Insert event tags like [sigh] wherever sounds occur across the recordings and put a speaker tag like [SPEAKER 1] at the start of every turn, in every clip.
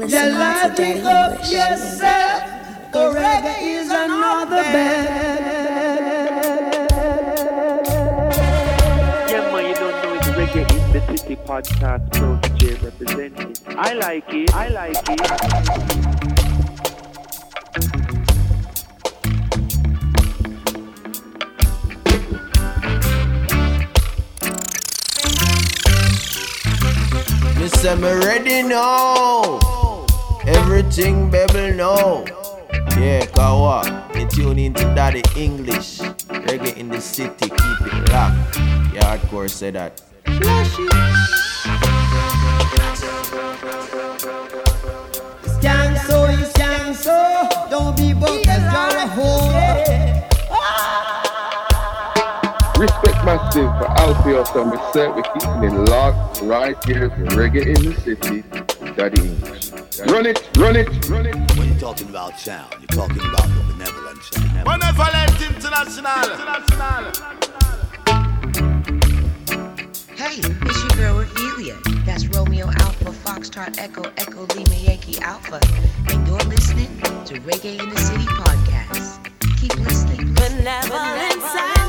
[SPEAKER 1] You are now
[SPEAKER 2] Yeah,
[SPEAKER 1] listening to
[SPEAKER 2] lively
[SPEAKER 1] Daddy
[SPEAKER 2] up
[SPEAKER 1] English.
[SPEAKER 2] yourself. The reggae is another band.
[SPEAKER 3] Yeah, man, you don't know it's Reggae in the City podcast, Protege representing. I like it, I like it.
[SPEAKER 4] Me say me ready now. Everything baby know. Yeah, Kawa. Me tune into Daddy English. Reggae in the city, keep it locked. Yeah, hardcore say that.
[SPEAKER 2] Scan so, you scan so. Don't be broke as you're a whore.
[SPEAKER 5] Respect massive for Alfio and myself. We're keeping it locked right here to Reggae in the City. Daddy English. Run it, run it, run it.
[SPEAKER 6] When you're talking about sound, you're talking about the benevolent sound.
[SPEAKER 7] Benevolent International.
[SPEAKER 8] Hey, it's your girl Ophelia. That's Romeo Alpha, Foxtrot Echo, Echo Lima Yankee Alpha. And you're listening to Reggae in the City podcast. Keep listening.
[SPEAKER 2] What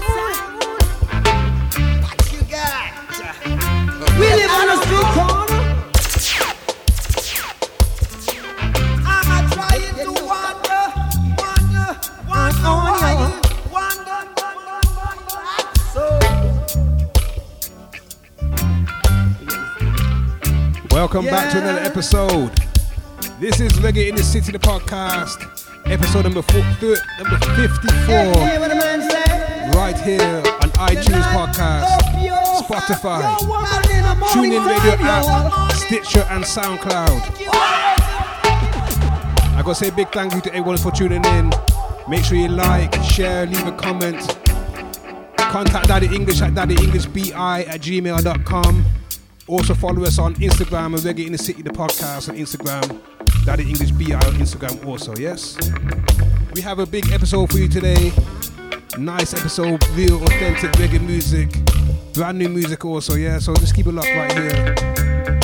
[SPEAKER 9] Welcome back to another episode. This is Reggae in the City, the podcast, episode number four, thir- number 54,
[SPEAKER 2] Hear what the man say?
[SPEAKER 9] right here on iTunes Podcast, Spotify, TuneIn Radio app, Stitcher, and SoundCloud. I gotta say a big thank you to everyone for tuning in. Make sure you like, share, leave a comment. Contact Daddy English at daddyenglishbi at gmail.com. Also follow us on Instagram and Reggae in the City, the podcast on Instagram. Daddy English BI on Instagram also, yes? We have a big episode for you today. Nice episode, real authentic reggae music. Brand new music also, yeah? So just keep it locked right here.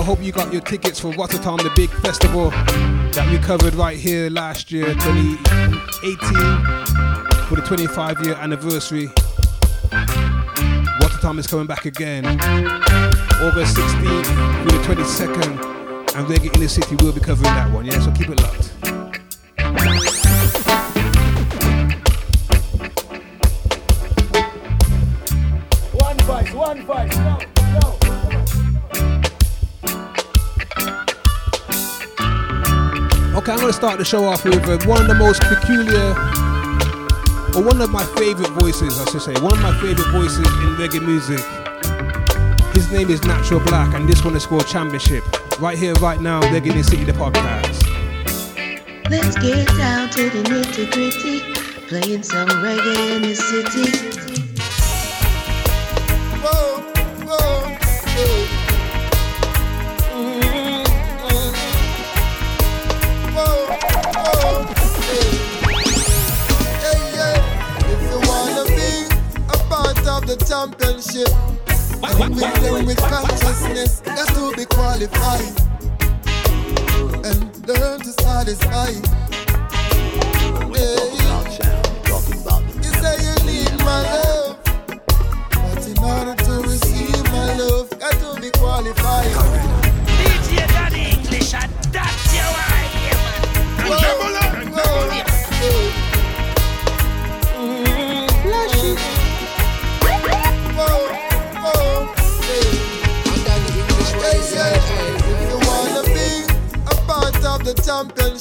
[SPEAKER 9] I hope you got your tickets for Rototom, the big festival that we covered right here last year, 2018, for the 25 year anniversary. Rototom is coming back again, August 16th through the 22nd, and Reggae in the City will be covering that one. Yeah, so keep it locked.
[SPEAKER 2] One voice, one voice.
[SPEAKER 9] Okay, I'm going to start the show off with uh, one of the most peculiar, or one of my favorite voices, I should say, one of my favorite voices in reggae music. His name is Natural Black, and this one is called Championship. Right here, right now, Reggae in the City, the podcast.
[SPEAKER 8] Let's get down to the nitty gritty. Playing some reggae in the city.
[SPEAKER 7] Championship, and win with consciousness, got to be qualified and learn to satisfy. Hey.
[SPEAKER 6] About sound, talking about the
[SPEAKER 7] You say you need my love, but in order to receive my love, got to be qualified.
[SPEAKER 2] DJ Daddy English, that's your idea, man.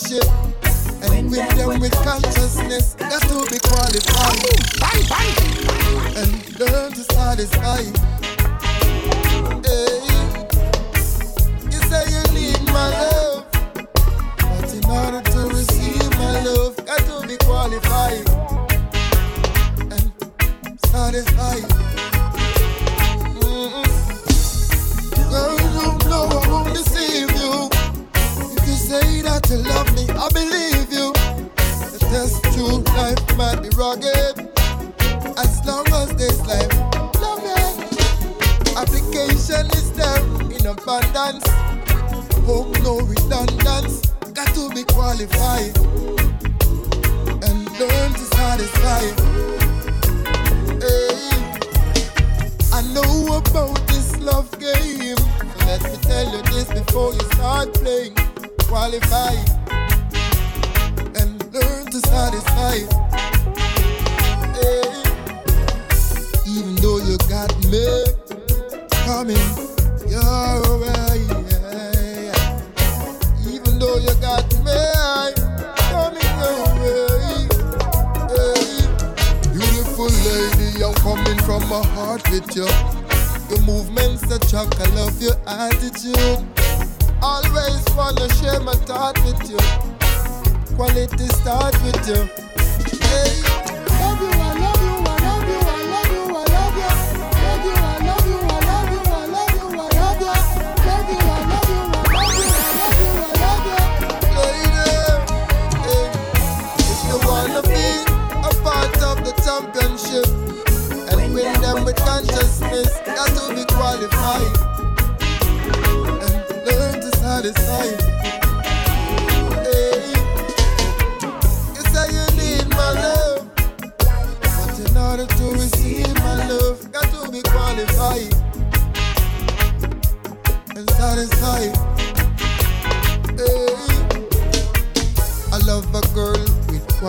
[SPEAKER 7] Championship. And win them with consciousness, got to be qualified. And learn to satisfy. Hey. You say you need my love, but in order to receive my love, got to be qualified and satisfied. Mm-mm. Girl, you know I won't deceive you. If you say that you love I believe you. The test true life might be rugged, as long as there's life, love it. Application is there in abundance. Hope no redundance. Got to be qualified and learn to satisfy. Hey, I know about this love game. So let me tell you this before you start playing. Learn to satisfy. Hey, even though you got me coming your way. Even though you got me coming your way. Hey, beautiful lady, I'm coming from my heart with you. Your movements are chuck, I love your attitude. Always wanna share my thought with you. Quality start with you. Hey, love you, I love you, I love you, I love you, I love you. Love you, I love you, I love you, I love you, I love you. Love you, I love you, I love you, I love you, I love you. Lady, hey, if you wanna be a part of the championship and win them with consciousness, got to be qualified and learn to satisfy.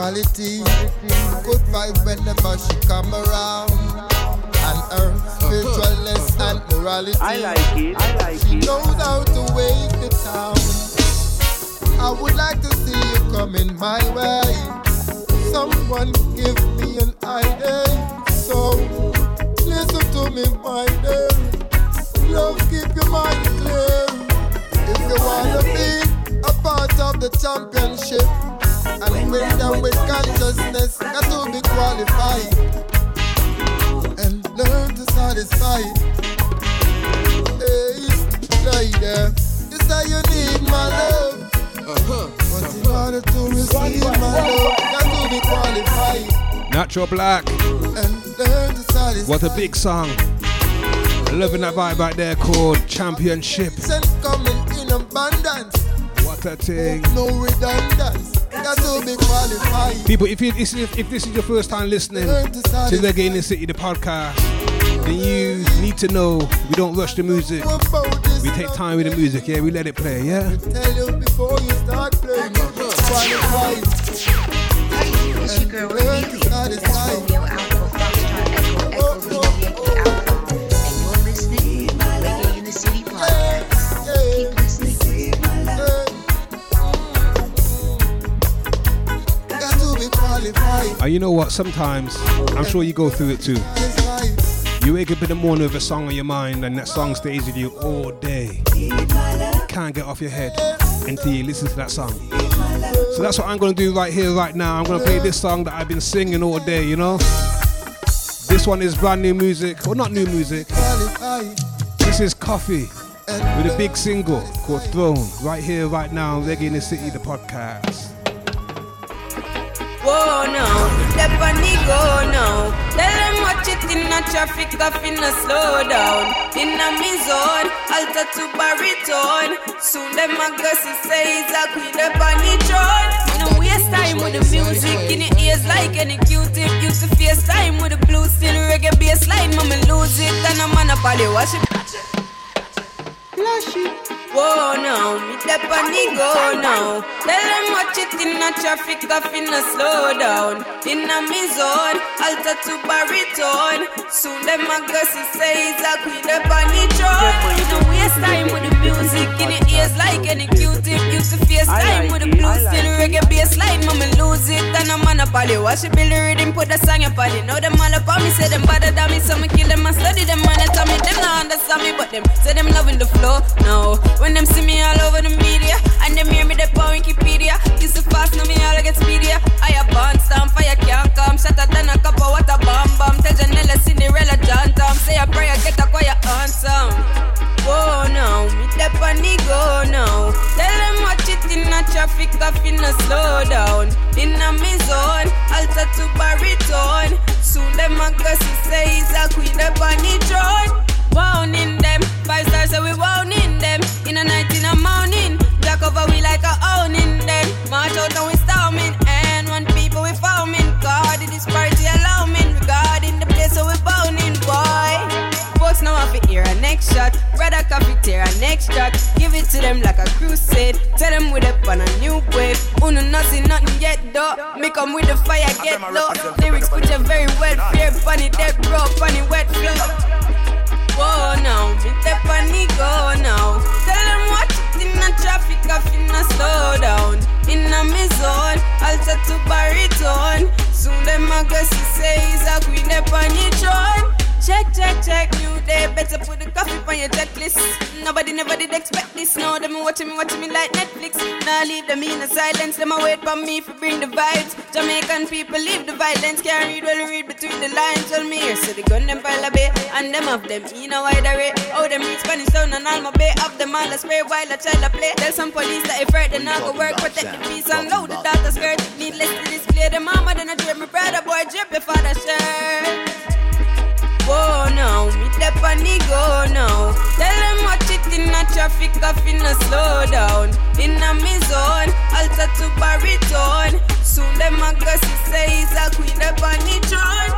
[SPEAKER 7] Quality, good vibe whenever she come around, and her spiritualness and morality.
[SPEAKER 3] I like it, I like
[SPEAKER 7] She
[SPEAKER 3] it.
[SPEAKER 7] knows how to wake the town. I would like to see you coming my way. Someone give me an idea. So listen to me, my dear. Love, keep your mind clear. If you wanna be a part of the championship and win them with consciousness, got to be qualified and learn to satisfy. Hey, lady, you say you need my love. But in order to receive my love, got to be qualified
[SPEAKER 9] Natural Black.
[SPEAKER 7] and learn to satisfy.
[SPEAKER 9] What a big song. Loving that vibe right there called Championship.
[SPEAKER 7] Send coming in abundance,
[SPEAKER 9] What a thing.
[SPEAKER 7] no redundance. Got be qualified.
[SPEAKER 9] People, if, you, if, if this is your first time listening
[SPEAKER 7] to
[SPEAKER 9] to
[SPEAKER 7] satisfy.
[SPEAKER 9] Reggae in the City, the podcast, then you need to know we don't rush the music. We take time with the music, yeah? We let it play, yeah?
[SPEAKER 7] Tell you before you start playing. Qualified
[SPEAKER 8] Hey, it's your girl And
[SPEAKER 9] you know what? Sometimes, I'm sure you go through it too. You wake up in the morning with a song on your mind, and that song stays with you all day. Can't get off your head until you listen to that song. So that's what I'm gonna do right here, right now. I'm gonna play this song that I've been singing all day, you know? This one is brand new music, or not new music. This is Koffee with a big single called Throne, right here, right now, Reggae in the City, the podcast.
[SPEAKER 10] Whoa, no, step on the go now. Tell them watch it in a traffic, off in a slow down. In a me zone, alter to baritone. Soon them a see say it's a queen up on the throne. No waste time with the music in your ears like any Q-tip. Used to face time with the blue steel reggae bass line, mama lose it and I'm on a poly wash it. Whoa, now, me step on the go now. Tell them watch it in a traffic, off in a slow down. In a me zone, alter to baritone. Soon them a see say it's a queen up on the throne. No waste time with the music in the ears like any Q-tip. Used to face time with a blue steel reggae bass line. Mama lose it and I'm on a poly. Watch it build the rhythm, put the song in body. Know them all up on me, say them better than me, so me kill them and study them. Man, they tell me them not understand me, but them say them loving the flow. No, when them see me all over the media and them hear me they on Wikipedia. Used to fast, now me all I get speedier. I a born stamp, fire can't come. Shatter than a cup of water bomb bomb. Tell Janella, Cinderella, John Tom. Say a prayer, get a quiet answer. Whoa now, me step on the go now. Tell them watch it in a traffic, I finna slow down. In a me zone, alter to baritone. Soon them a go say he's a queen up on the throne. Wowning them, five stars so we wowning them. In a night, in a morning, black over we like a owning them. March out and we storming, and one people we foaming. God, this party alarming. Regarding the place so we boning, boy. Folks now have to hear a next shot. Brother coffee tear a next shot. Give it to them like a crusade. Tell them we up on a new wave. Uno nothing, nothing yet though. Me come with the fire, get low. Lyrics put you very well. Fear funny, dead bro, funny wet flow. Whoa now, me the go now. Tell them watch it in the traffic, I finna slow down. In a me zone, alter to baritone. Soon them a go see say he's a queen up on the throne. Check, check, check, new day. Better put the coffee on your checklist. Nobody never did expect this. Now them watching me, watching me like Netflix. Now leave them in a silence. Them wait for me for bring the vibes. Jamaican people leave the violence. Can't read well, read between the lines. Tell me here, so the gun them pile a bay. And them of them in a wide array. Oh, them read Spanish sound and all my bay. Up them all a spray while a child a play. Tell some police that if hurt, they not go work. Protect the peace and load the skirt. Needless to display the mama, then I drip my brother boy, drip your father shirt. Whoa now, me step on the go now. Tell them watch it in a traffic, I finna slow down. In a me zone, alter to baritone. Soon them a go say he's a queen up on the throne.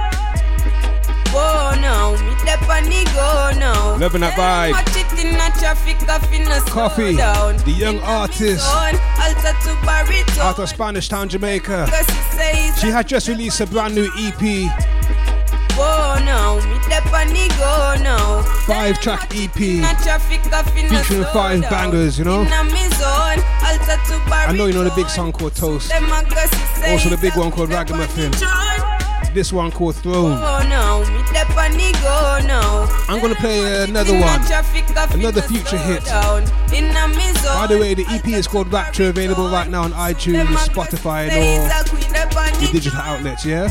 [SPEAKER 10] Whoa now, me step on the go now.
[SPEAKER 9] Loving that vibe.
[SPEAKER 10] Watch it in a traffic, I finna slow
[SPEAKER 9] Koffee,
[SPEAKER 10] down.
[SPEAKER 9] the young artist
[SPEAKER 10] Zone, alter to baritone.
[SPEAKER 9] out of Spanish Town, Jamaica.
[SPEAKER 10] Go see say he's
[SPEAKER 9] She had just released a brand new EP,
[SPEAKER 10] Whoa now, me step on the go now.
[SPEAKER 9] five track EP,
[SPEAKER 10] In a traffic, I finna
[SPEAKER 9] featuring five bangers, you know.
[SPEAKER 10] In a me zone, alter to
[SPEAKER 9] I know you know the big song called Toast.
[SPEAKER 10] Them a go see say
[SPEAKER 9] Also the big one called Ragamuffin. This one called Throne.
[SPEAKER 10] Oh now, me step on the go now.
[SPEAKER 9] I'm gonna play another one.
[SPEAKER 10] traffic, I finna
[SPEAKER 9] Another future hit.
[SPEAKER 10] down. In a me zone,
[SPEAKER 9] By the way, the EP is called Rapture, available right now on iTunes,
[SPEAKER 10] go
[SPEAKER 9] Spotify, and all
[SPEAKER 10] a queen up on
[SPEAKER 9] the
[SPEAKER 10] the
[SPEAKER 9] digital outlets, yeah?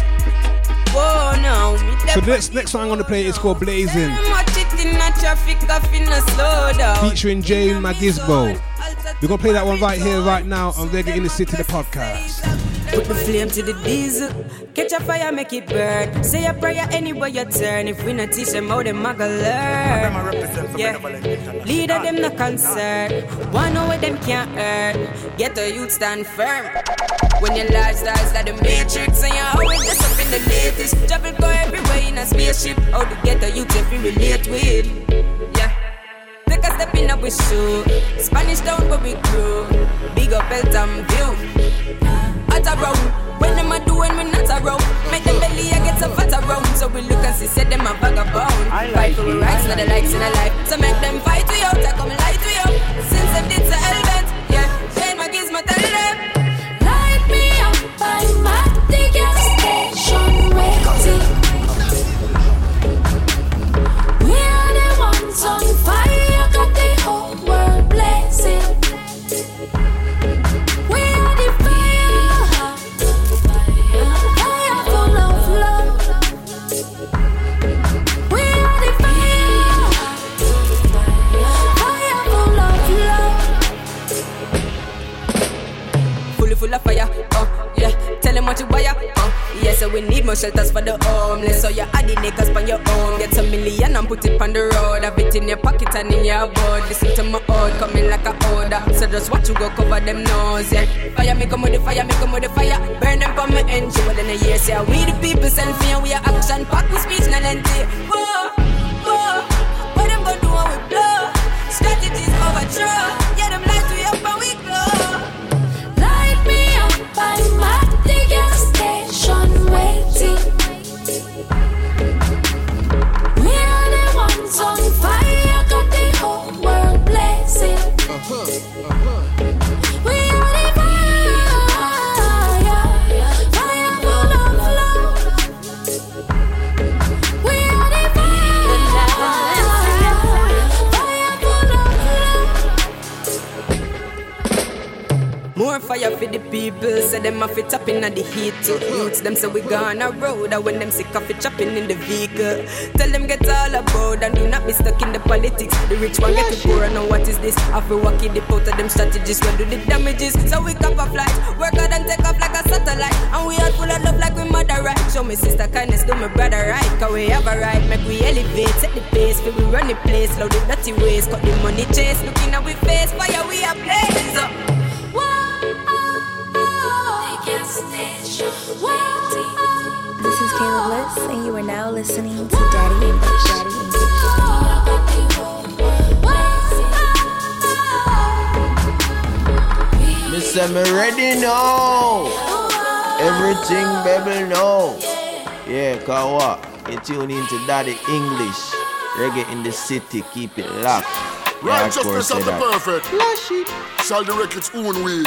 [SPEAKER 10] Whoa now,
[SPEAKER 9] So this next song I'm gonna play is called Blazing,
[SPEAKER 10] Watch it in a traffic, I finna slow down.
[SPEAKER 9] featuring Jane Magisbo. We're gonna play that one right here, right now on Reggae in the City, the podcast.
[SPEAKER 10] Put the flame to the diesel. Catch a fire, make it burn. Say a prayer anywhere you turn. If we not teach them how them a learn. Yeah. Leader them no concern. One know what them can't earn. Get the youth stand firm. When your lifestyle's like the matrix and you're always just up in the latest. Travel go everywhere in a spaceship. How to get the youth if we relate with. Yeah. Take a step in up with shoe. Spanish town where we grew. Big up Eltham view. At a round. When them a do when we not around. Make them belly I get so fat around. So we look and see, say them a vagabond. Fight for rights, not the likes in a life. So make them fight we out, I come light we up. Since them did so helmet, yeah. Shane my gives my tell them. Them what buy, oh yeah. So we need more shelters for the homeless. So you add the niggas on your own. Get a million and put it on the road. Have it in your pocket and in your board. Listen to my old coming like a order. So just watch you go cover them nose, yeah. Fire me come with the fire, me come with the fire. Burn them from my engine. Well in a year, say we the people send fear. We are action pack with speech, not empty. Whoa, whoa. What them gonna do when we blow? Strategies overthrow. Huh. People. Say them a fit up in the heat. Youths them say we gone a road. And when them sick of it chopping in the vehicle. Tell them get all about and do not be stuck in the politics. The rich one get to poor and know what is this. I feel walk in the out of them strategies. Where do the damages? So we cap a flight. Work out and take off like a satellite. And we are full of love like we mother right. Show me sister kindness, do my brother right. Cause we have a right. Make we elevate, set the pace. Feel we run the place. Slow the dirty ways. Cut the money chase. Looking at we face. Fire we are blaze.
[SPEAKER 11] This is Kayla Bliss, and you are now listening to Daddy English. Daddy English.
[SPEAKER 4] Me say me ready now. Everything baby know. Yeah, cause what? You tune into Daddy English. Reggae in the city, keep it locked. Yeah, of course
[SPEAKER 12] Righteousness
[SPEAKER 4] say
[SPEAKER 12] of the
[SPEAKER 4] that.
[SPEAKER 12] perfect shall direct its own way.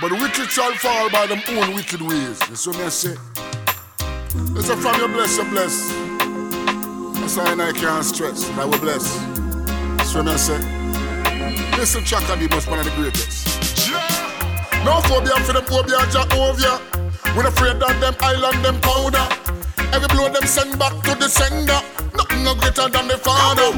[SPEAKER 12] But the wicked shall fall by them own wicked ways. That's what I say. It's a from your bless, you bless. That's why I can't stress. I will bless. That's what I say. Listen, Chaka Demus one of the greatest. No phobia for them phobia, Jehovah. We're afraid that them island, them powder. Every blow them send back to the sender. No greater than the father.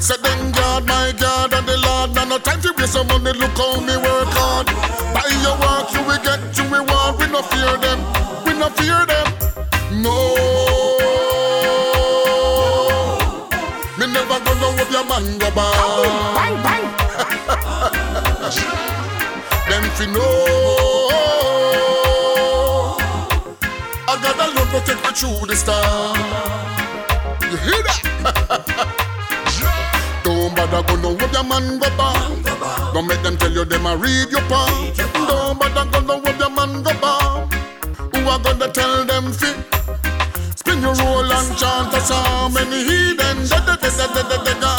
[SPEAKER 12] Said them God, my God, and the Lord. Now no time to waste some money. Look how me work hard. By your work, you will get to reward. We no fear them. We no fear them. No. Me never gonna whoop your man go bang. Bang bang. [laughs] Them fi know. I got a love to take me through the storm. You hear that? [laughs] Don't bother go no whoop your man go bang. Don't make them tell you them a read your palm. Don't bother go no whoop your man go bang. Who are gonna tell them fi? Spin your roll and chant a psalm. Any heathen, da da da da da da da.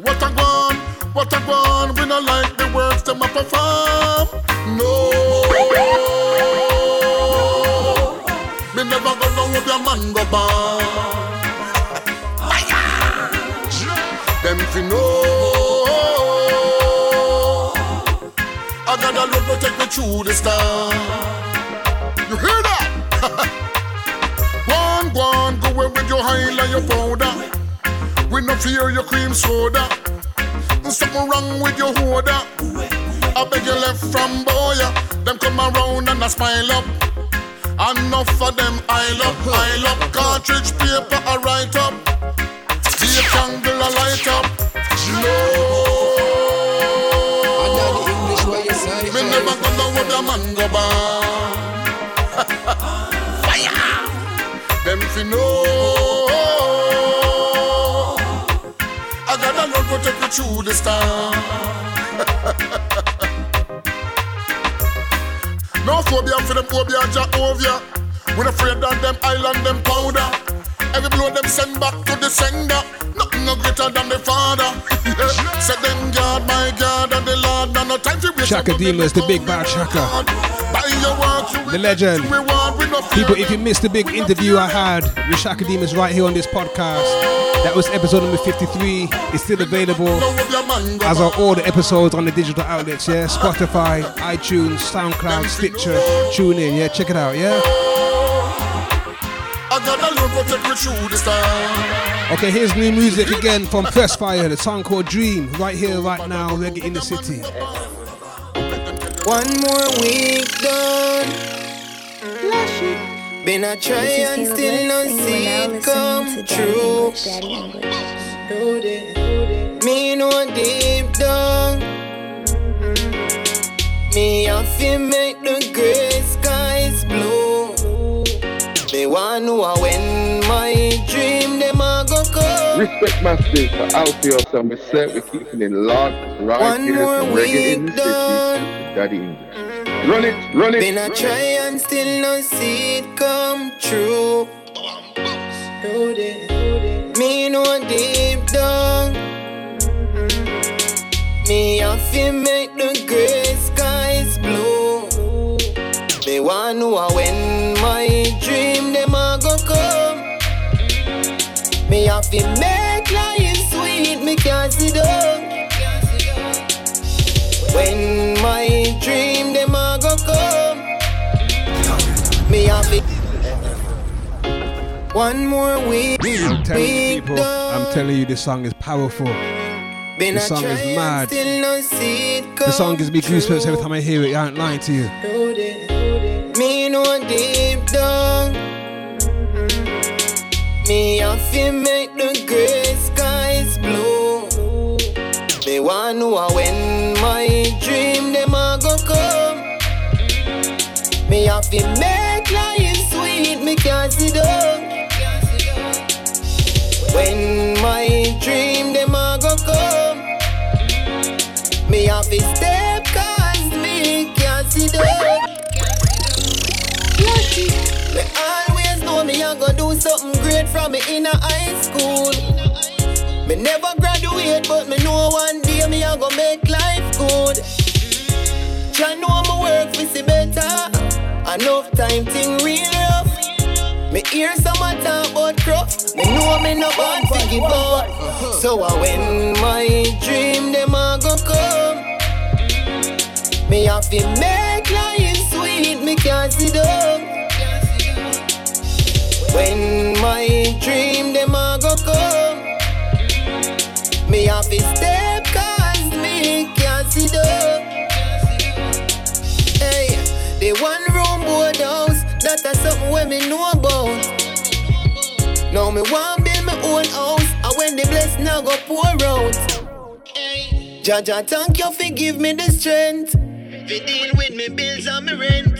[SPEAKER 12] What a gone, what a gone. We not like the words them a perform. No. Me never go down with your man go bang. Me through the storm. You hear that? [laughs] One, one, go away with your highlight, your powder. We no fear your cream soda. Something wrong with your holder. I beg you left from boya. Them come around and I smile up. Enough of them I love, I love Cartridge paper I write up. Fire. Them fi know. I got a love to take you through the storm. [laughs] no phobia for them phobia Jehovah. We're afraid of them island, them powder. Every blow them send back to the sender. Nothing no greater than the father. [laughs] Said them God, my God, and the Lord. No time to.
[SPEAKER 9] Chaka Demus, the big bad Chaka.
[SPEAKER 12] By your work, you
[SPEAKER 9] The legend.
[SPEAKER 12] Reward. We no fear
[SPEAKER 9] People, if you missed the big interview I had with Chaka Demus right here on this podcast, that was episode number 53. It's still available, as are all the episodes on the digital outlets, yeah? Spotify, iTunes, SoundCloud, Stitcher. Tune in, yeah? Check it out, yeah?
[SPEAKER 12] I got a love to take me through the storm.
[SPEAKER 9] Okay, here's new music again from Press Fire, the song called Dream, right here, right now, reggae in the city.
[SPEAKER 13] One more week done. Been a try
[SPEAKER 11] This is
[SPEAKER 13] and
[SPEAKER 11] Caleb
[SPEAKER 13] still no
[SPEAKER 11] Bliss, and
[SPEAKER 13] see
[SPEAKER 11] you are now
[SPEAKER 13] it come
[SPEAKER 11] listening to Daddy
[SPEAKER 13] true.
[SPEAKER 11] English.
[SPEAKER 13] Me know deep down. Me a feel make the gray skies blue. Me want know when my dream them a go come.
[SPEAKER 5] Respect massive for Alfie and myself. We're keeping it locked right
[SPEAKER 13] One
[SPEAKER 5] here
[SPEAKER 13] more
[SPEAKER 5] from Reggae in the
[SPEAKER 13] week done.
[SPEAKER 5] City. Daddy English. Run it, run it.
[SPEAKER 13] Been a try and still no see it come true. Me know deep down. Me a feel make the gray skies blue. Me want know when my dream them a go come. Me a feel make One more week.
[SPEAKER 9] I'm telling you, people. I'm telling you, this song is powerful.
[SPEAKER 13] Been
[SPEAKER 9] This song is mad.
[SPEAKER 13] No
[SPEAKER 9] The song gives me goosebumps every time I hear it. I ain't lying to you.
[SPEAKER 13] Me know deep down. Me have to make the gray skies blue. Me want know when my dream them a go come. Me have to make life sweet. Me can't sit down. When my dream them a go come. Me have to step cause me can't sit down. Me always know me a go do something great from me in a high school. Me never graduate, but me know one day me a go make life good. Jah know me work for see better. Enough time thing real rough. Me hear some a talk about cruff. Me know me no born to give up. So uh, when my dream them a go come, me have to make life sweet. Me can't sit down. When my dream them a go come, me have to step me want build my own house, and when the blessing a go pour out. Jaja, thank you for give me the strength. For deal with me bills and me rent.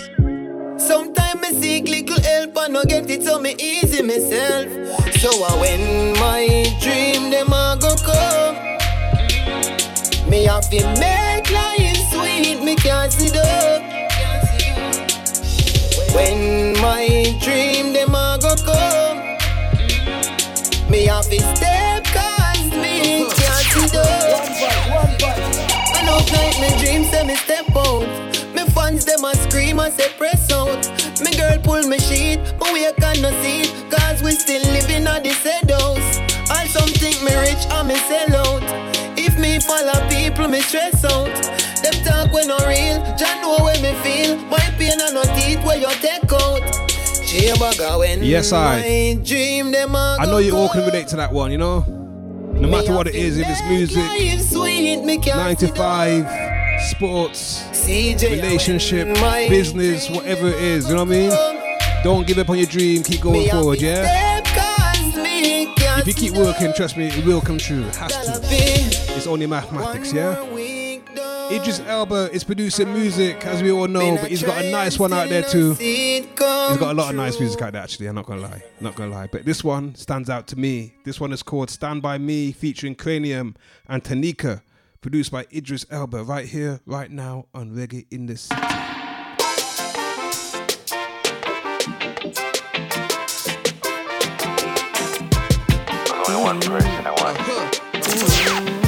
[SPEAKER 13] Sometimes me seek little help and no get it so me easy myself. So uh, when my dream them a go come, me have to make life sweet. Me can't sit down. When my dream them have to step cause me can't down. And up night me dream say me step out. Me fans them a scream and say press out. Me girl pull me sheet, but we can no see it, cause we still living at the said house. I some think me rich and me sell out. If me follow people, me stress out. Them talk when no real, Jah know when me feel. My pain and no teeth where you take out.
[SPEAKER 9] Yes, I.
[SPEAKER 13] my dream them a
[SPEAKER 9] I know you all can relate to that one, you know? No matter what it is, if it's music,
[SPEAKER 13] Life sweet, me
[SPEAKER 9] 9 to 5, sports, relationship, business, whatever it is, you know what I mean? Don't give up on your dream, keep going forward, yeah?
[SPEAKER 13] step 'cause me can't
[SPEAKER 9] If you keep working, trust me, it will come true. It has to.
[SPEAKER 13] be
[SPEAKER 9] It's only mathematics, yeah? Idris Elba is producing music, as we all know, but he's got a nice one out there too. He's got a lot of nice music out there, actually. I'm not gonna lie, not gonna lie. But this one stands out to me. This one is called "Stand by Me," featuring Cranium and Tanika, produced by Idris Elba, right here, right now on Reggae in the City.
[SPEAKER 14] Only one person I want.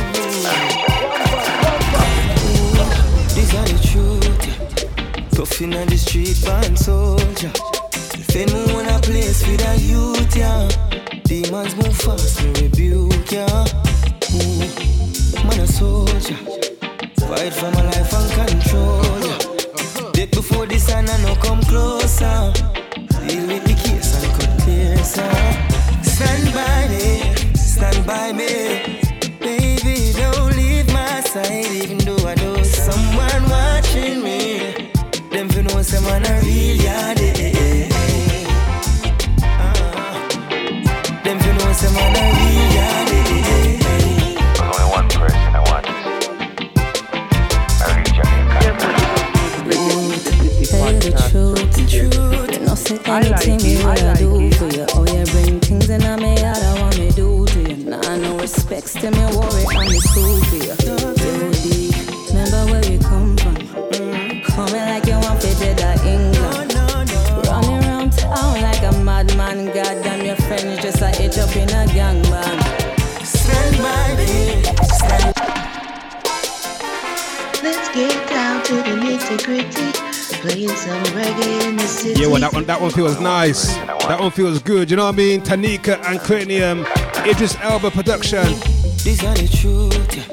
[SPEAKER 15] Tough in the street, born soldier. If anyone a place with a youth, yeah. Demons move fast, me rebuke, yeah. Ooh, man a soldier. Fight for my life and control, yeah. Dead before the sun and no come closer. Deal with the case and cut clear, sir. Stand by me, stand by me. Baby, don't leave my side, even though I know Them for know some man a real yard. eh, eh, eh. Ah. Them for know some man a real yard. eh, eh, eh.
[SPEAKER 14] Only one person I want. I reach
[SPEAKER 16] Tell you the truth, the truth. You know, say anything me wanna do for you. Oh, you bring things in on me, I don't want me do to you. Nah, no respect, still me worry, I'm the school
[SPEAKER 8] the. Playing some reggae in the city.
[SPEAKER 9] Yeah, well, that one, that one feels nice. That one feels good. You know what I mean? Tanika and Cranium, Idris Elba production.
[SPEAKER 15] This are the truth.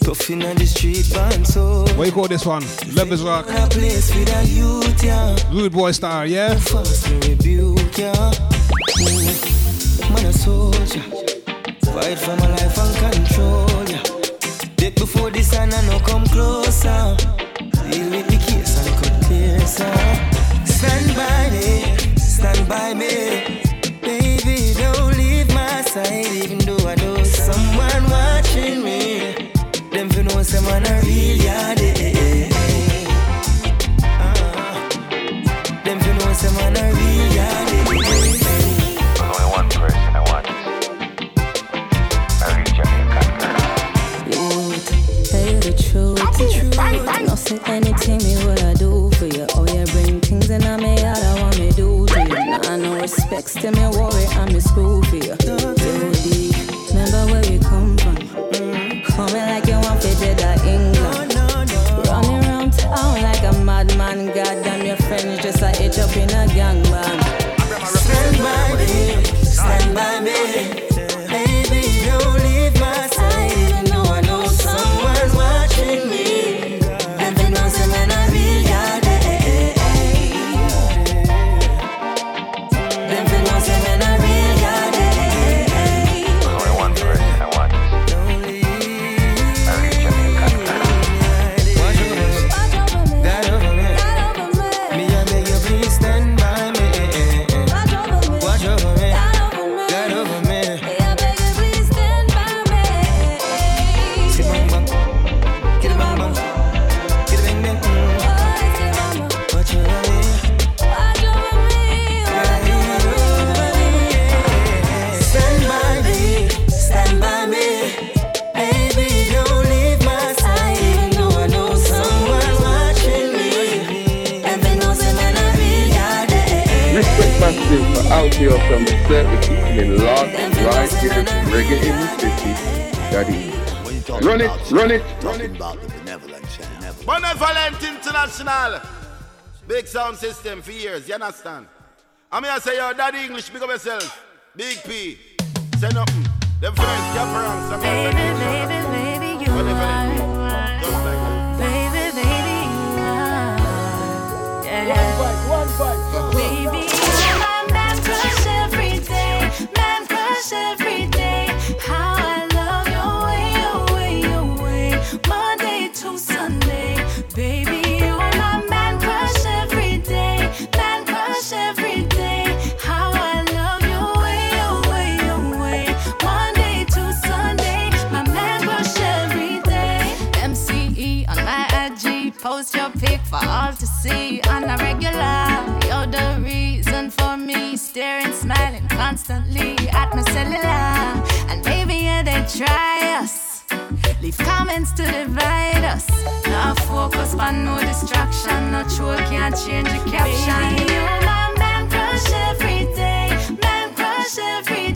[SPEAKER 15] Tough in the street, born soldier.
[SPEAKER 9] What you call this one? Lovers Rock.
[SPEAKER 15] A place with a youth, yeah.
[SPEAKER 9] Rude boy style, yeah?
[SPEAKER 15] Fast me rebuke, yeah.
[SPEAKER 17] Mm. Man a soldier, fight for my life and control ya. Dead before the sun and no come closer. Deal with the case and cut clear, Stand by me, stand by me. Baby, don't leave my side, even though I know someone watching me. Them for know someone a real yard.
[SPEAKER 15] Say anything me what I do for you. Oh, you bring things in on me, all I want me do to you. Nah, no respect, still me worry, I'm me screw
[SPEAKER 18] System for years, you understand? I'm here to say, yo, daddy English, big up yourself. Big P. Say nothing. Them friends, cap around. Some baby, baby, baby,
[SPEAKER 19] on a regular. You're the reason for me staring, smiling constantly at my cellular. And baby, yeah, they try us. Leave comments to divide us. No focus on no distraction. No troll can't change the caption. Baby, you're my man crush every day. Man crush every day.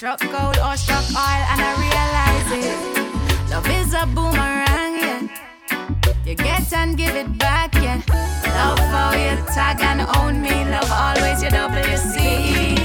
[SPEAKER 19] Struck gold or struck oil and I realize it. Love is a boomerang, yeah. You get and give it back, yeah. Love how you tag and own me. Love always your WC. You're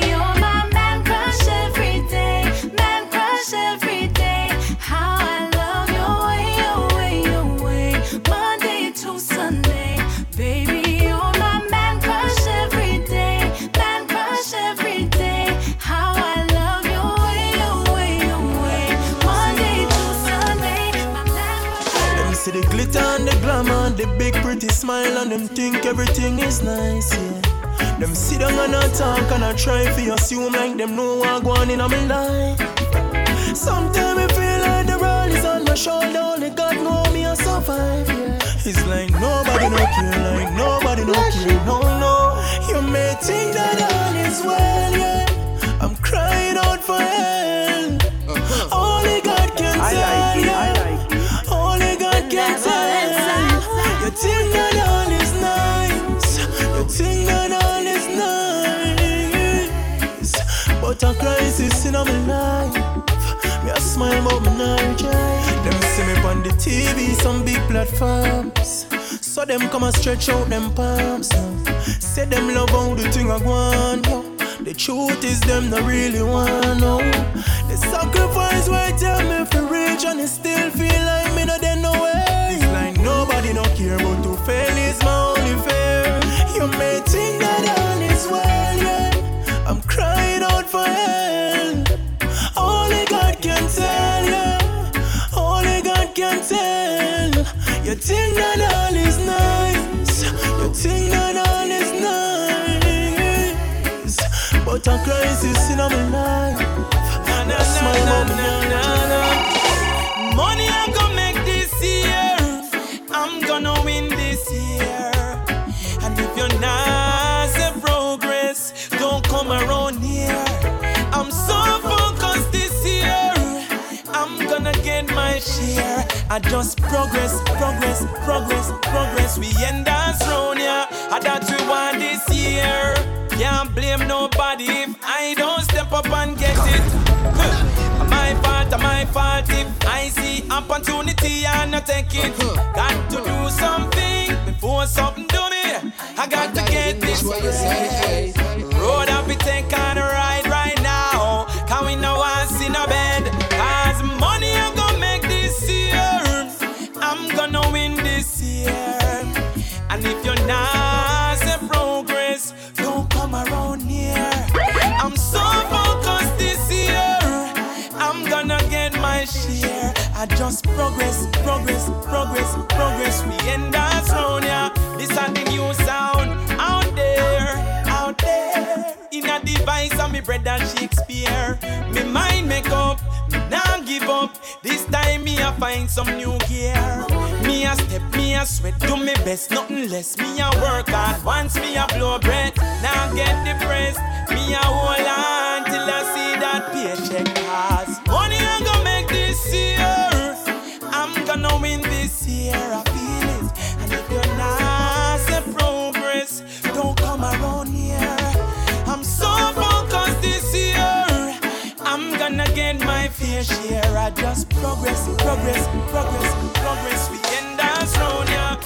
[SPEAKER 17] smile, and them think everything is nice, yeah. Them sit down and I talk and I try to assume like them know what going on in my life. Sometimes I feel like the world is on my shoulder, only God know me I survive, yeah. It's like nobody no care, like nobody no care, no, no. You may think that all is well, yeah. I'm crying out for help. about me life. Me a smile about me. Them see me on the TV, some big platforms. So them come and stretch out them palms. Say them love all the thing I want. The truth is them not really want no. The sacrifice why tell me for rich and it still feel like me not then no way. It's like nobody no care but to fail is my only fear. You may think that I think that all is nice. You think that all is nice. But a crisis in my life. That's my moment. Money I'm I just progress, progress, progress, progress. We end us round yeah. I That we want this year. Can't blame nobody if I don't step up and get it. My fault, uh, my fault if I see opportunity and not take it. Got to do something before something do me. I got to get this I just progress, progress, progress, progress. We end us round yeah. This is the new sound out there, out there. In a device of me bread and Shakespeare. Me mind make up, me nah give up. This time me a find some new gear. Me a step, me a sweat, do me best, nothing less. Me a work hard, once me a blow breath. Now get depressed, me a hold on till I see that paycheck pass. Money I'm gonna make this year. Share. I just progress, progress, progress, progress. We end us round yeah.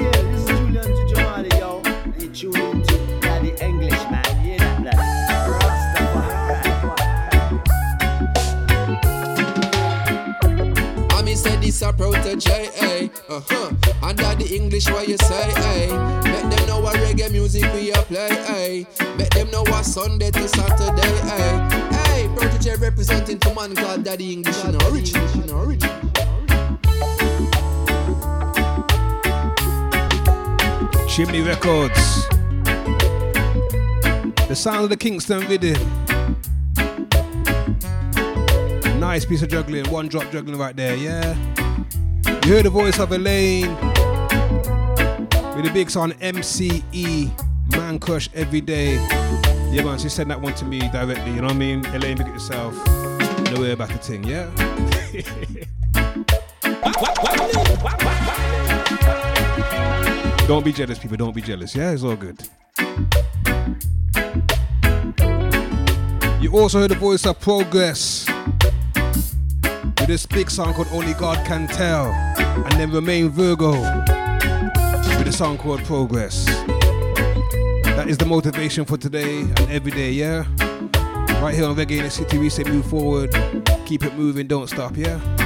[SPEAKER 2] Yeah, this is Julian to Jamali, yo. And you tune into Daddy English, man. You hear that, blood?
[SPEAKER 20] I me say this a protege, eh? Uh huh. Under the English, what you say, eh? Make them know what reggae music we a play, eh? Make them know what Sunday to Saturday, eh? Hey, protege representing for man called Daddy English in origin, in origin.
[SPEAKER 9] Chimney Records. The sound of the Kingston rhythm. Nice piece of juggling, one drop juggling right there, yeah. You heard the voice of Elaine with the big song MCE, Man Crush Every Day. Yeah, man, she sent that one to me directly, you know what I mean? Elaine, look at yourself. No way about the thing, yeah? Don't be jealous, people. Don't be jealous. Yeah, it's all good. You also heard the voice of Progress with this big song called Only God Can Tell, and then Romain Virgo with a song called Progress. That is the motivation for today and every day, yeah? Right here on Reggae in the City, we say move forward, keep it moving, don't stop, yeah?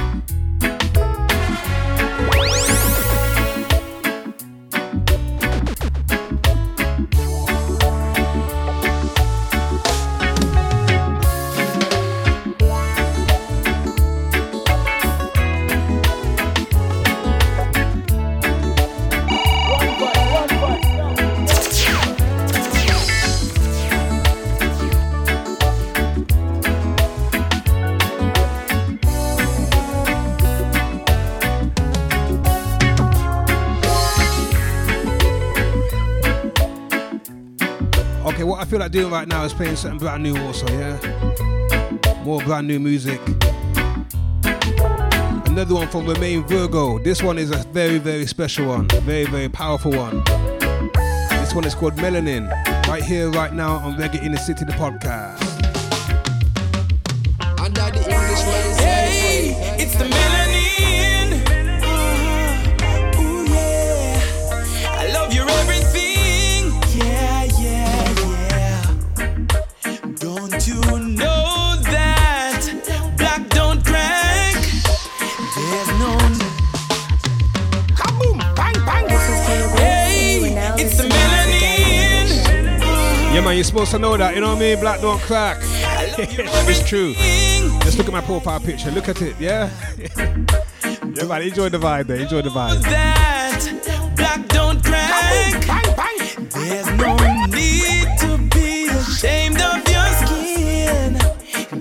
[SPEAKER 9] Doing right now is playing something brand new also, yeah? More brand new music. Another one from Romain Virgo. This one is a very, very special one. Very, very powerful one. This one is called Melanin. Right here, right now on Reggae in the City, the podcast.
[SPEAKER 20] Under the English, what you say,
[SPEAKER 17] Hey, it's the melanin.
[SPEAKER 9] Man, you're supposed to know that. You know what I mean? Black don't crack. [laughs] it's true. Let's look at my profile picture. Look at it, yeah? [laughs] yeah, man, enjoy the vibe there. Enjoy the vibe.
[SPEAKER 17] that black don't crack. There's no need to be ashamed of your skin.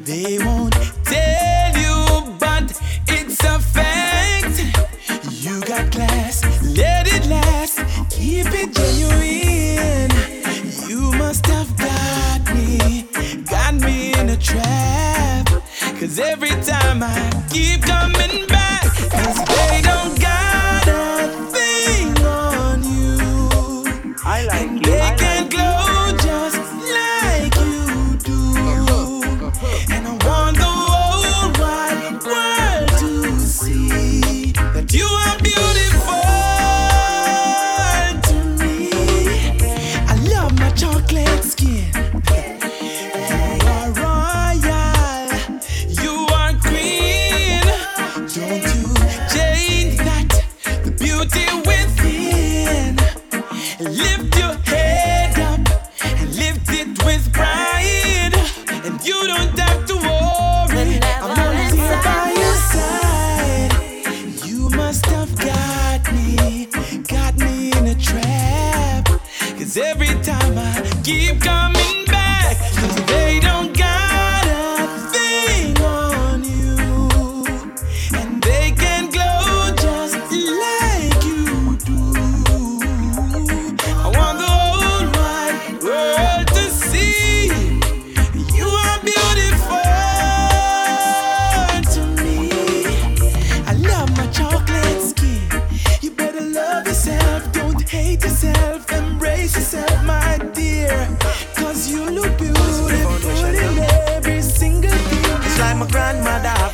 [SPEAKER 17] They won't time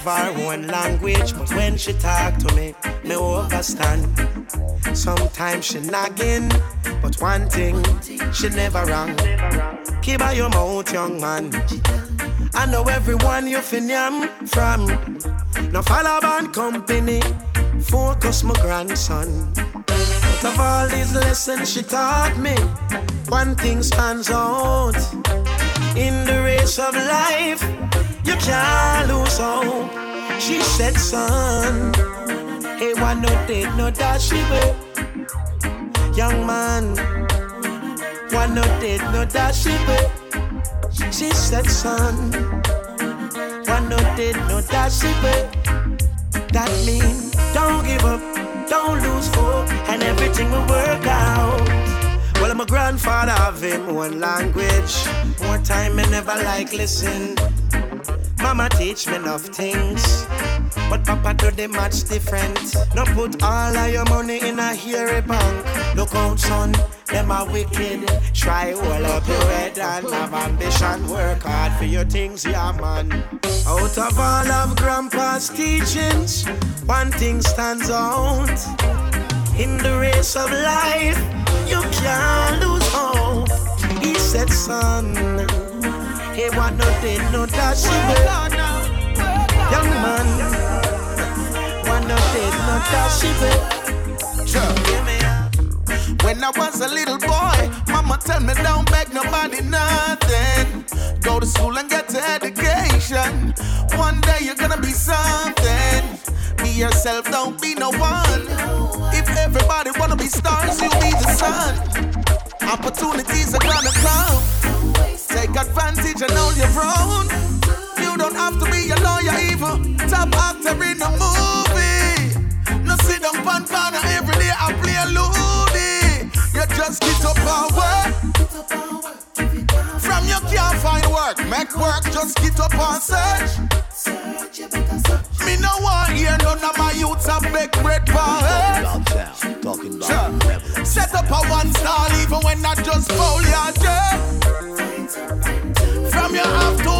[SPEAKER 17] have
[SPEAKER 21] her own language, but when she talk to me, me understand. Sometimes she nagging, but one thing she never wrong. Keep out your mouth, young man. I know everyone you finyam from. No follow band company, focus my grandson. Out of all these lessons she taught me, one thing stands out. In the race of life, you can't lose hope. She said, son, hey, why no did no that she will. Young man, why no did no that she will. She said, son, why no did no that she will. That mean, don't give up, don't lose hope, and everything will work out. Well, my grandfather have him one language. More time and never like listen. Mama teach me enough things, but Papa do the much different. No put all of your money in a hairy bank. Look out, son, them are wicked. Try hold up your head and have ambition. Work hard for your things, yeah, man. Out of all of Grandpa's teachings, one thing stands out. In the race of life, you can't lose hope. He said, son, he want nothing, no Young man, no dash
[SPEAKER 12] When I was a little boy, mama tell me don't beg nobody nothing. Go to school and get an education. One day you're gonna be something. Be yourself, don't be no one. If everybody wanna be stars, you'll be the sun. Opportunities are gonna come. Take advantage and hold your own. You don't have to be a lawyer, even top actor in a movie. No sit down pan corner every day I play a loony. You just get up and work. From you can't find work, make work, just get up and search. Me no want hear none of my youths a beg bread for her.
[SPEAKER 6] Talking about
[SPEAKER 12] Sure. Set up a one stall even when I just foul your dirt. From you have two foot two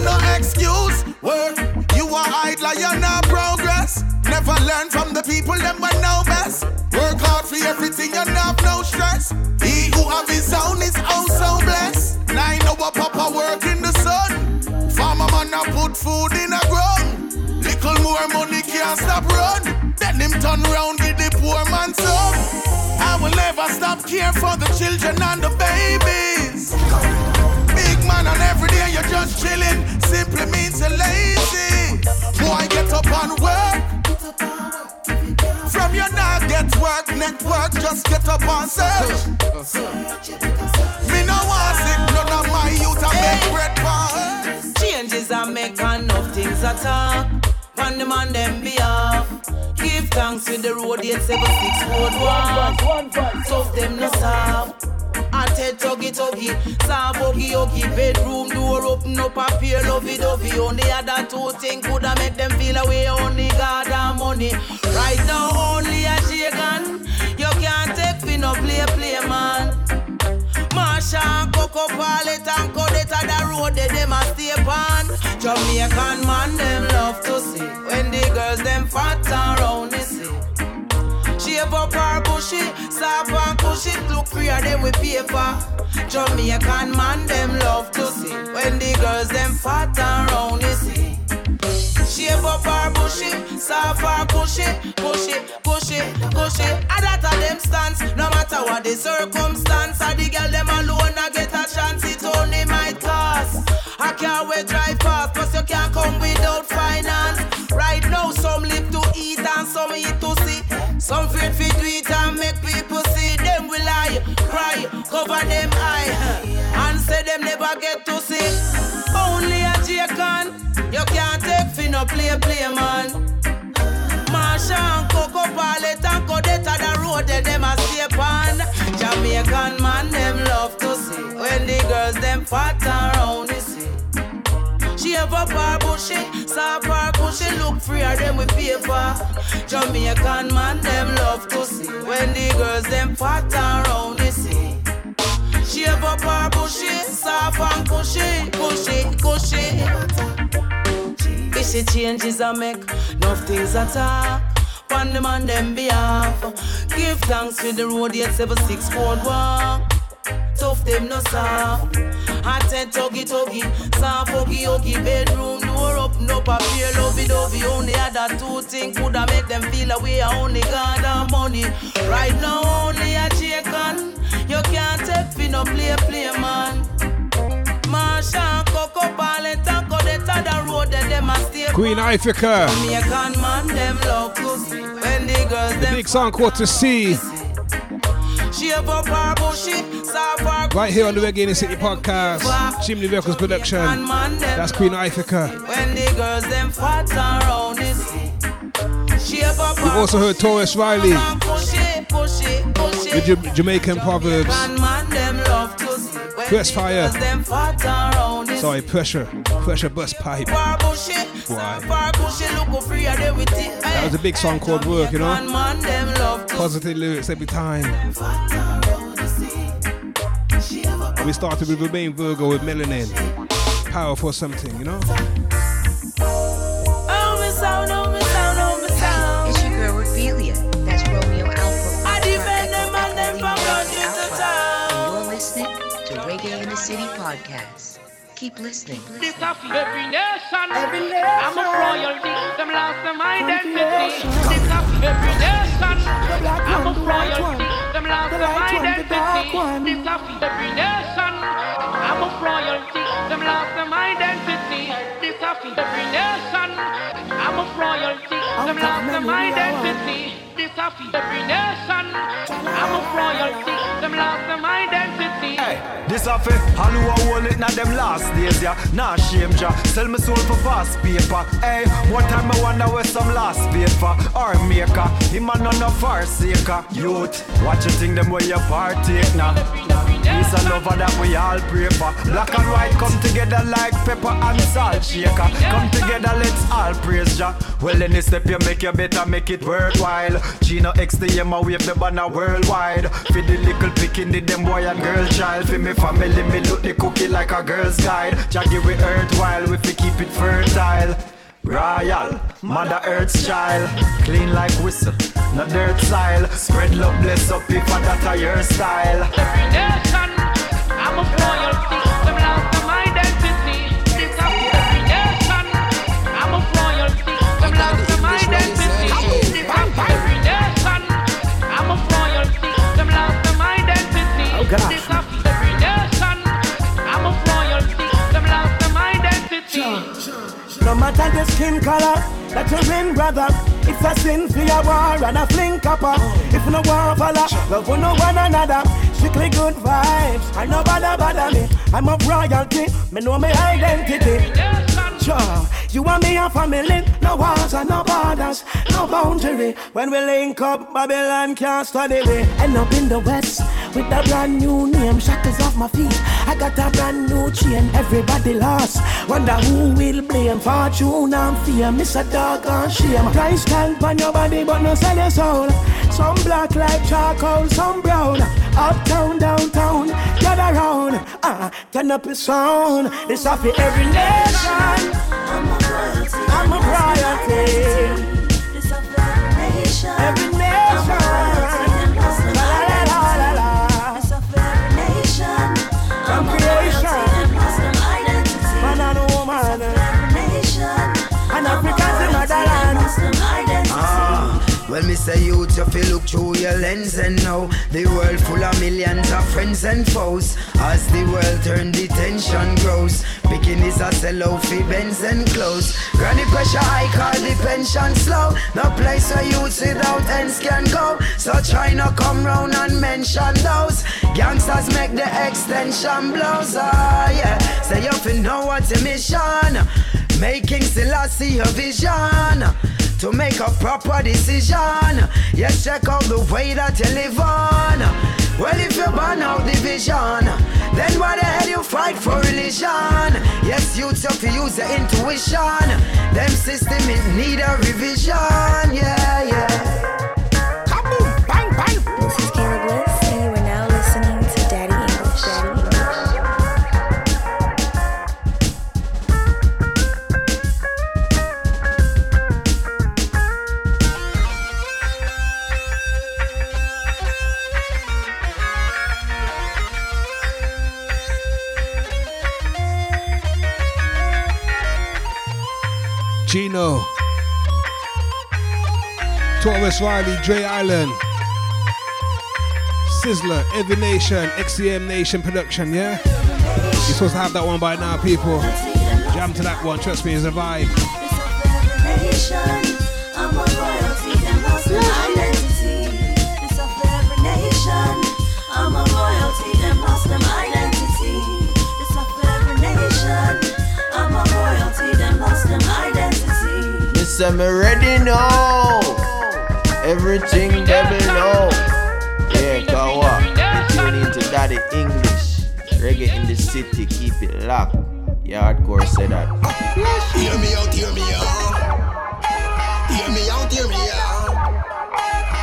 [SPEAKER 12] and no excuse. Work, you are idler, you're not progress. Never learn from the people them when know best. Work hard for everything, you have no stress. He who have his own is also blessed. Nine hour papa work in the sun. Farmer man a put food in a ground. Little more money can't stop run. Then him turn round with the poor man some. I will never stop care for the children and the babies. Man, and every day you're just chilling. Simply means you're lazy. Boy, get up and work. From your now get work, network, just get up and search. Me no want sick, none of my youth I make bread for.
[SPEAKER 22] Changes I make and enough things I talk. On the man them behalf. Give thanks with the road 876 road walk. Tough them no stop. I tell tuggy tuggy, saw buggy huggy, bedroom door open up a pair lovey dovey. Only other two things coulda make them feel away. Only God and money. Right now only a shaken. You can't take me no play play man. Marsha and Coco Pallet and Codetta the road they them a stay on. Jamaican man them love to see when the girls them fat and her bushy, soft and cushy, look freer them with paper. Jamaican man them love to see when the girls them fat and round the sea. Shave up her bushy, soft and cushy, cushy, cushy, cushy. And that a them stance, no matter what the circumstance. And the girl them alone I get a chance, it only might cost. I can't wait drive fast, plus you can't come without finance. Right now, some live to eat and some eat to see. Some fear fit do it and make people see. Them will lie, cry, cover them eye, and say them never get to see. Only a J-Con, you can't take fi no play play man. Marsha and Coco Pallet and Codetta the road that them a stay on. Jamaican man them love to see when the girls them fat and round. Shave up her bushy, soft her cushy, look freer them with paper. Jamaican man them love to see when the girls them fat and round the sea. Shave up her bushy, soft and cushy, cushy, cushy. Fishy changes I make, enough things I talk. On the man them behalf. Give thanks with the road 876 code walk. Tough them no soft. Hot and tuggy tuggy, soft huggy huggy. Bedroom door open up a pair lovey dovey. Only other two things coulda make them feel away. Only God and money. Right now only a chicken. You can't take fi no play play man. Marsha, Coco, Pallet, and Codetta, the road that them a stay
[SPEAKER 9] Queen Ifrica.
[SPEAKER 22] Jamaican man, them love to see when the girls
[SPEAKER 9] The
[SPEAKER 22] them
[SPEAKER 9] big song called To See.
[SPEAKER 22] Shave up her bushy,
[SPEAKER 9] Right here on the Reggae in the City podcast. Chimney Records production. That's Queen Ifrica.
[SPEAKER 22] when the girls them fat around the sea. Shave up
[SPEAKER 9] We've also heard Tarrus Riley with Ja- Jamaican Proverbs.
[SPEAKER 22] Man, man, them love to see when
[SPEAKER 9] Press fire.
[SPEAKER 22] girls them fat around the
[SPEAKER 9] Sorry, pressure. Pressure bust pipe. Why?
[SPEAKER 22] Her bushy, look freer than with it.
[SPEAKER 9] That was a big song called Work, you know?
[SPEAKER 22] man, them love to
[SPEAKER 9] Positive lyrics every time. And we started with Romain Virgo with Melanin. Power for something, you know?
[SPEAKER 22] Oh, me sound, oh, me sound, oh, me sound.
[SPEAKER 8] It's your girl Ophelia. That's Romeo Alpha.
[SPEAKER 22] I defend them and them from country to town.
[SPEAKER 8] And you're listening to Reggae in the City podcast. Keep listening.
[SPEAKER 3] This of every nation. Every nation. I'm a royalty. Them lost them identity. This of every nation. I'm a royalty. Them lost them identity. This of every nation. I'm a royalty. Them lost them identity. This of every nation. I'm a royalty. Them lost them identity. This of every nation. I'm a royalty. Them lost them identity.
[SPEAKER 23] Hey, this a fi all who a hold it now them last days, yeah. Nah shame ja. Sell me soul for fast paper. Hey, one time I wonder where some last paper or maker. Him a none of our. Youth, watch you think them where you partake now. Peace and love that we all pray for. Black and white come together like pepper and salt shaker. Come together, let's all praise Jah. Well, any step you make, you better make it worthwhile. Gino X the Yema wave the banner worldwide. For the little picking the them boy and girl child. For me family, me look the cookie like a girl's guide. Jah give we earth while we fi keep it fertile. Royal, Mother Earth's child, clean like whistle, no dirt style. Spread love, bless up that are your style.
[SPEAKER 3] Every nation, I'm a royalty. Them lost identity. This every nation, I'm a royalty. Them lost identity. Every nation, I'm a royalty. Them lost lost my identity.
[SPEAKER 21] No matter the skin color that your ring brother. It's a sin for your war and a fling copper. If no war follow, love for no one another. Strictly good vibes, I no bother bother me. I'm of royalty, me know my identity. Sure, you and me a family, no walls and no borders, no boundary. When we link up, Babylon can't study we. End up in the west with a brand new name, shackles off my feet. I got a brand new chain, everybody lost. Wonder who will blame fortune and fear. Miss a dog and shame. Price tag on your body, but no sell your soul. Some black like charcoal, some brown. Uptown, downtown, gather round. Ah, uh, turn up your sound. It's off for every nation. I'm a royalty. I'm a royalty.
[SPEAKER 24] It's off for every
[SPEAKER 11] me say youth, you feel look through your lens and know the world full of millions of friends and foes. As the world turn, the tension grows. Picking is a sell out for Benz and clothes. Granny pressure high, call the pension slow. No place where youths without ends can go. So try not come round and mention those. Gangsters make the extension blows. Ah, yeah. Say you fi know what's your mission. Making Selassie a vision to make a proper decision. Yes, check out the way that you live on. Well, if you burn out division, then why the hell you fight for religion? Yes, you have to use your intuition. Them system it need a revision. Yeah, yeah.
[SPEAKER 9] Tarrus Riley, Dre Island. Sizzla, Every Nation, XCM Nation production, yeah? You're supposed to have that one by now, people. Jam to that one, trust me, it's a vibe.
[SPEAKER 4] Me ready now. Everything devil know. Yeah, Kawa. Tune into Daddy English. Reggae in the city, keep it locked. Yeah, hardcore say that.
[SPEAKER 25] Hear me out, hear me out. Hear me out, hear me out.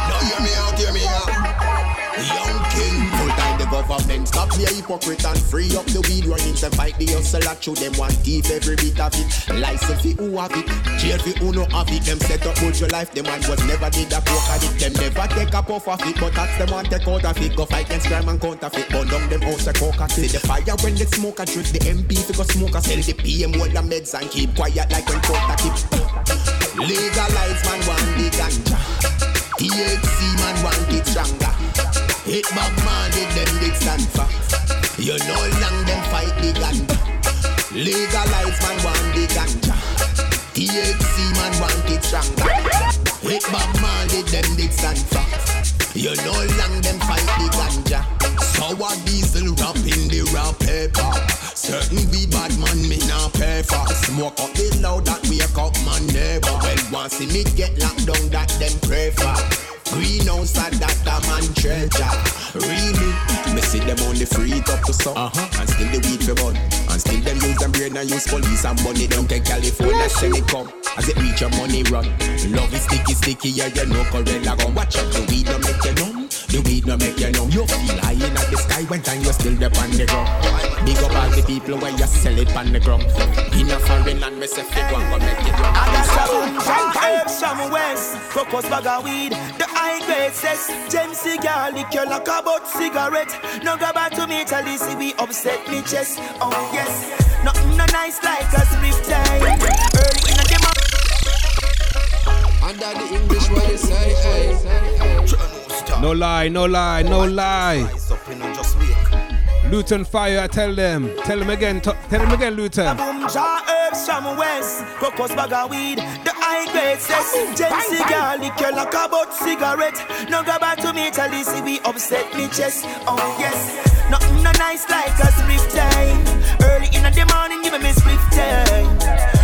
[SPEAKER 25] Now hear me out, hear me out. Young king, full government. Stop a hypocrite and free up the weed running to fight the hustle. Show them one thief every bit of it. License fi who have it, jail fi who no have it. Them set up with your life. Them man was never did a coke addict. Them never take a puff of it, but that's them one take out of it. Go fight against crime and counterfeit. Burn down them house a coca. See the fire when the smoke a drip. The MP fi go smoke a sell the PM hold the meds and keep quiet like when coke tip. Legalize man want the ganja. THC man want it stronger. Hit Bob Marley, them big stand for. You know long them fight the ganja. Legalize man want the ganja. THC man want it stronger. Hit Bob Marley, them big stand for. You know long them fight the ganja. Sour diesel wrap in the wrap paper. Certain we bad man me nah pay for. Smoke up the loud that wake up my neighbor. Well, once see me get locked down, that them pray for. Greenhouse at that a man treasure. Really, me see them on the street up to some. Uh-huh. And still the weed for bun. And still them use them brain and use police and money down to California sell it come. As it reach your money run. Love is sticky, sticky, yeah, you know Corella gun. Watch out, the weed no make you numb. The weed no make you numb. You feel high in the sky when time you still there on the ground. Big up all the people when you sell it on the ground. In a foreign land, me say fit one go make it run.
[SPEAKER 21] I got some from east, some west. Focus bag of weed. The high grade says James cigar, liquor like a butt cigarette. No go back to me, tell you see we upset me chest. Oh yes, nothing no nice like a split time. Early in the morning.
[SPEAKER 20] Under the English, what you say, eh? hey?
[SPEAKER 9] No lie, no lie, no lie. Lutan Fyah, I tell them. Tell them again, t- tell them again, Lutan.
[SPEAKER 21] Boom, jar herbs
[SPEAKER 26] from West, crocus bag of weed. The high grade says, Gen cigar, liquor like a butt cigarette. No go back to me, tell see we upset me chest. Oh yes, nothing no nice like a split time. Early in the morning, give me split time.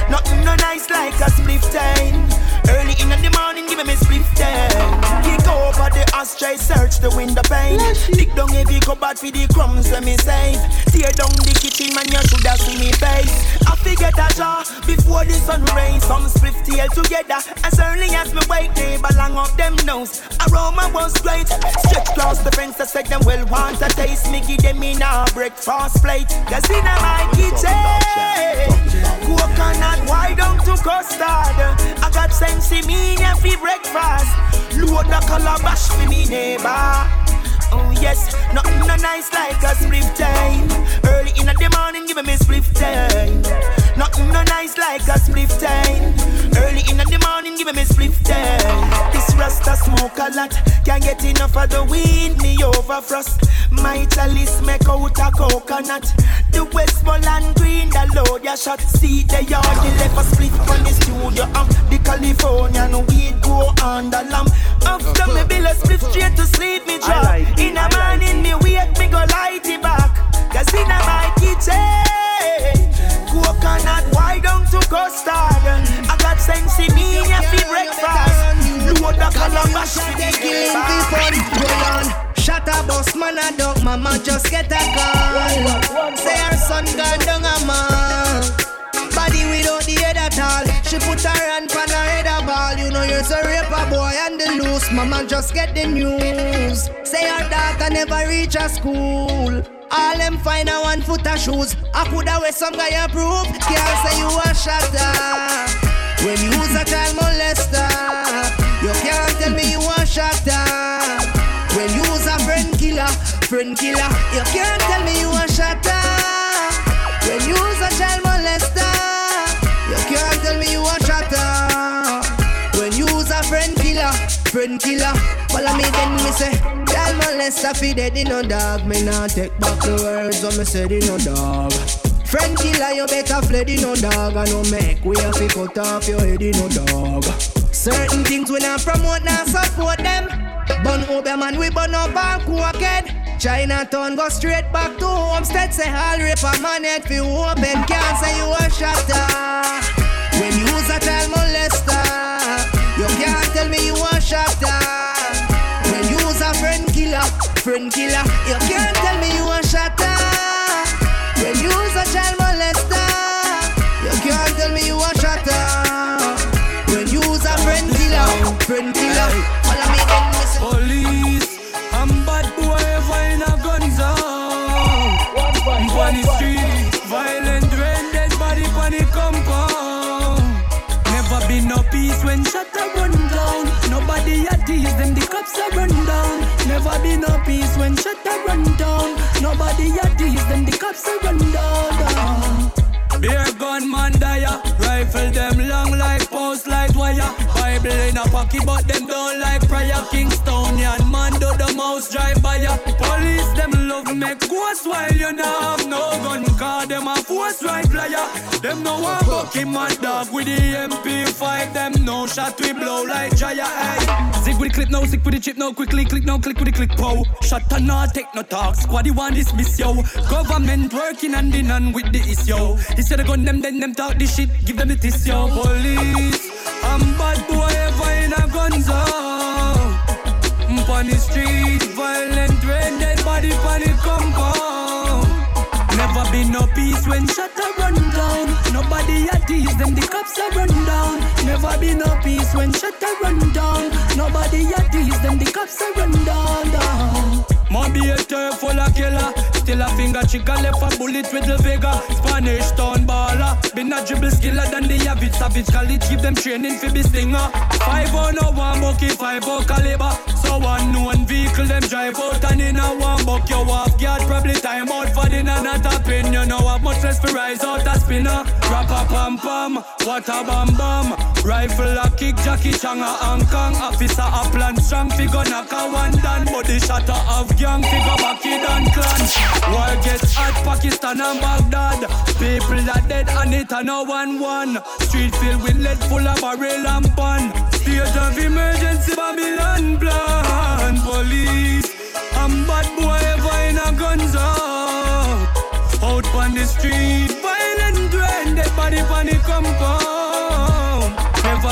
[SPEAKER 26] Nothing no nice like a split time. Early in the morning, give me split time. Kick over the ashtray, search the window pane. Dig down heavy cupboard for the crumbs when me save. Tear down the kitchen, man, you shoulda see me face. I forget a jar before the sun rains. Some split tail together. As early as me wake, neighbor long up them nose. Aroma was great. Stretch across the fence, I said them well want a taste. Me give them in a breakfast plate. Cause in my kitchen, coconut, why don't to custard? I got sense in me for breakfast. Load the calabash for me neighbor. Oh yes, nothing no nice like a split time. Early in the morning, give me split time. Nothing no nice like a split time. Early in the morning, give me split time. This rasta smoke a lot, can't get enough of the weed. Me over frost. My chalice make out a coconut. The Westmoreland green, the load ya shot. See the yard, the left a split on the studio. Um, the Californian weed go on the lamp. After me bill a split straight to sleep, me drop.
[SPEAKER 27] like
[SPEAKER 26] In the morning, me wake, me go light it back. Cause in my kitchen, coconut, why don't to custard? I got sense in me, yeah, for breakfast. Load the calabash for the
[SPEAKER 28] Killing
[SPEAKER 26] game.
[SPEAKER 28] Shut a boss man a dog, mama just get a call. Say her son gone down a man. Body without the head at all. She put her hand on her head a ball. You know you're a raper boy and the loose. Mama just get the news. Say her daughter never reach a school. All them find a one foot of shoes. I coulda wear some guy approve. Can't say you a shatter. When you use a child molester, friend killer, you can't tell me you a shatter. When you a child molester, you can't tell me you a shatter. When you a friend killer, friend killer, follow me then me say, child molester fi dead in no dog. Me nah take back the words when me said in no dog. Friend killer, you better fled in no dog. I no make we have to cut off your head in no dog. Certain things we not promote, not support them. Bun over man, we burn up and crooked. Chinatown go straight back to Homestead. Say all rape man head fi open. Can't say you a shatter. Uh. When you use a child molester, you can't tell me you a shatter. Uh. When you use a friend killer, friend killer, you can't tell me you a shatter. Uh. When you use a child molester, you can't tell me you a shatter. When you use a friend killer, friend killer,
[SPEAKER 17] shot a run down. Nobody a tease them, the cops are run down. Never be no peace when shot a run down. Nobody a tease them, the cops are run down. Beer gun man dire, rifle them long like post light wire. Bible in a pocket, but them don't like prayer. Kingstonian man do the mouse drive by ya. Police them love make ghost while you know have no gun. Cause them a force right liar. Them no one bucky man dog with the MP5. Them no shot we blow like Jaya. Hey. Zig with the clip now, sick with the chip now. Quickly click now, click with the click pow. Shut and not take no talk. Squaddy one dismiss yo. Government working hand in hand with the issue. Instead of gun them, then them talk this shit. Give them the yo. Police, I'm bad boy ever in a gun zone. On the street, Been no peace when shut a run down. Nobody a tease them, the cops a run down. Never be no peace when shut a run down. Nobody a tease them, the cops a run down. down. A turf full of killer. Still a finger chicken left a bullet with the Vega. Spanish town baller. Been a dribble skiller than the average savage college. Give them training for be stinger. 5 on no one bucky, 5 on caliber. So one unknown vehicle them drive out and in a one buck you off guard probably time out for dinner not a pin you know have much less for rise out a spinner rap a pam pam what a bam bam rifle a kick Jackie Chan a Hong Kong. Officer a plan strong figure knock a one down. Body shot a have gang figure back it and clan. War gets hot Pakistan and Baghdad. People are dead and it a no one one. Street filled with lead full of barrel and pan. State of emergency Babylon plan. Police I'm bad boy ever in a guns out Out on the street Violent when dead body compound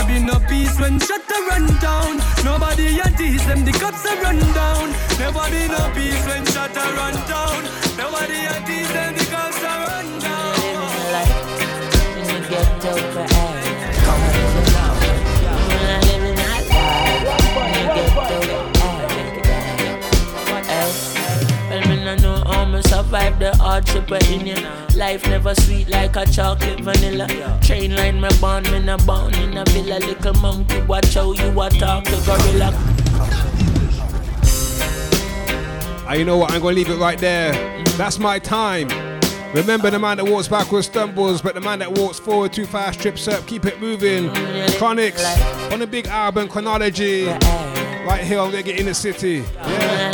[SPEAKER 17] Never been no peace when shut a run down. Nobody a tease them the cops a run down. Never be no peace when shut a run down. Nobody a tease them the cops a run down.
[SPEAKER 29] Get over air, survive the hardship of in ya. Life never sweet like a chocolate vanilla. Train line me born, me no born in a villa. Little monkey, watch how you a talk to gorilla.
[SPEAKER 9] And you know what? I'm gonna leave it right there. That's my time. Remember the man that walks backwards stumbles, but the man that walks forward too fast trips up. Keep it moving. Mm, Chronixx on the big album chronology. Eh. Right here on Reggae in the City. Yeah.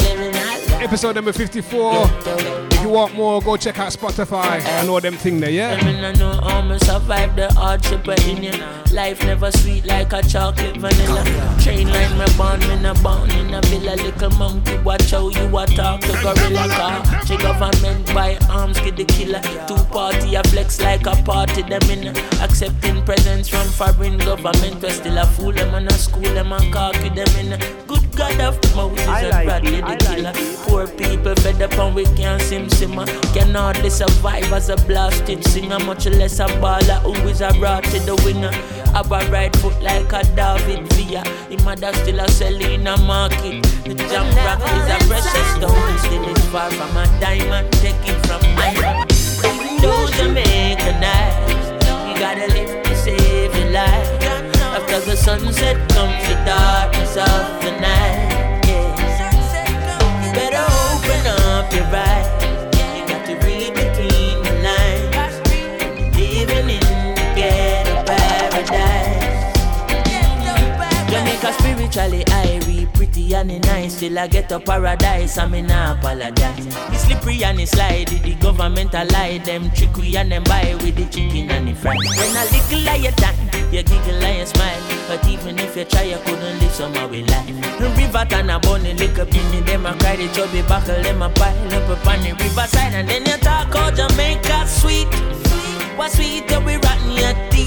[SPEAKER 9] Episode number 54. You want more, go check out Spotify and all them thing there, yeah?
[SPEAKER 29] Me no know how survive the hardship of in. Life never sweet like a chocolate vanilla. Train line me born, me no born in a villa. Little monkey, watch how you a talk to gorilla car. She government buy arms, get the killer. Two party a flex like a party. Them in accepting presents from foreign government. We still a fool them and a school them and cocky them in. God of Moses
[SPEAKER 27] I
[SPEAKER 29] and
[SPEAKER 27] like
[SPEAKER 29] Bradley
[SPEAKER 27] it, I
[SPEAKER 29] the killer. Poor people fed up and we can't sim simmer. Can hardly survive as a blasted singer, much less a baller who is a to the winger. Have a right foot like a David Villa. The mother still a sell in a market. The jam rock is a precious stone, still it's far from a diamond. Take it from iron. Though Jamaica nice, you gotta live to save your life. After the sunset comes the darkness of the night. Better open up your eyes. You got to read between the lines. Living in the ghetto paradise. Jamaica spiritually pretty and it nice. Still I get a paradise, I mean I apologize. It's slippery and it's slidey, the government a lie. Them trickery and them buy with the chicken and the fry. When a little lie you time, you giggle and you smile. But even if you try, you couldn't live some of life. The river and a bunny lick up in me, them a cry, the chubby buckle, them a pile up upon the riverside. And then you talk out Jamaica sweet. What sweet that we rotten your teeth.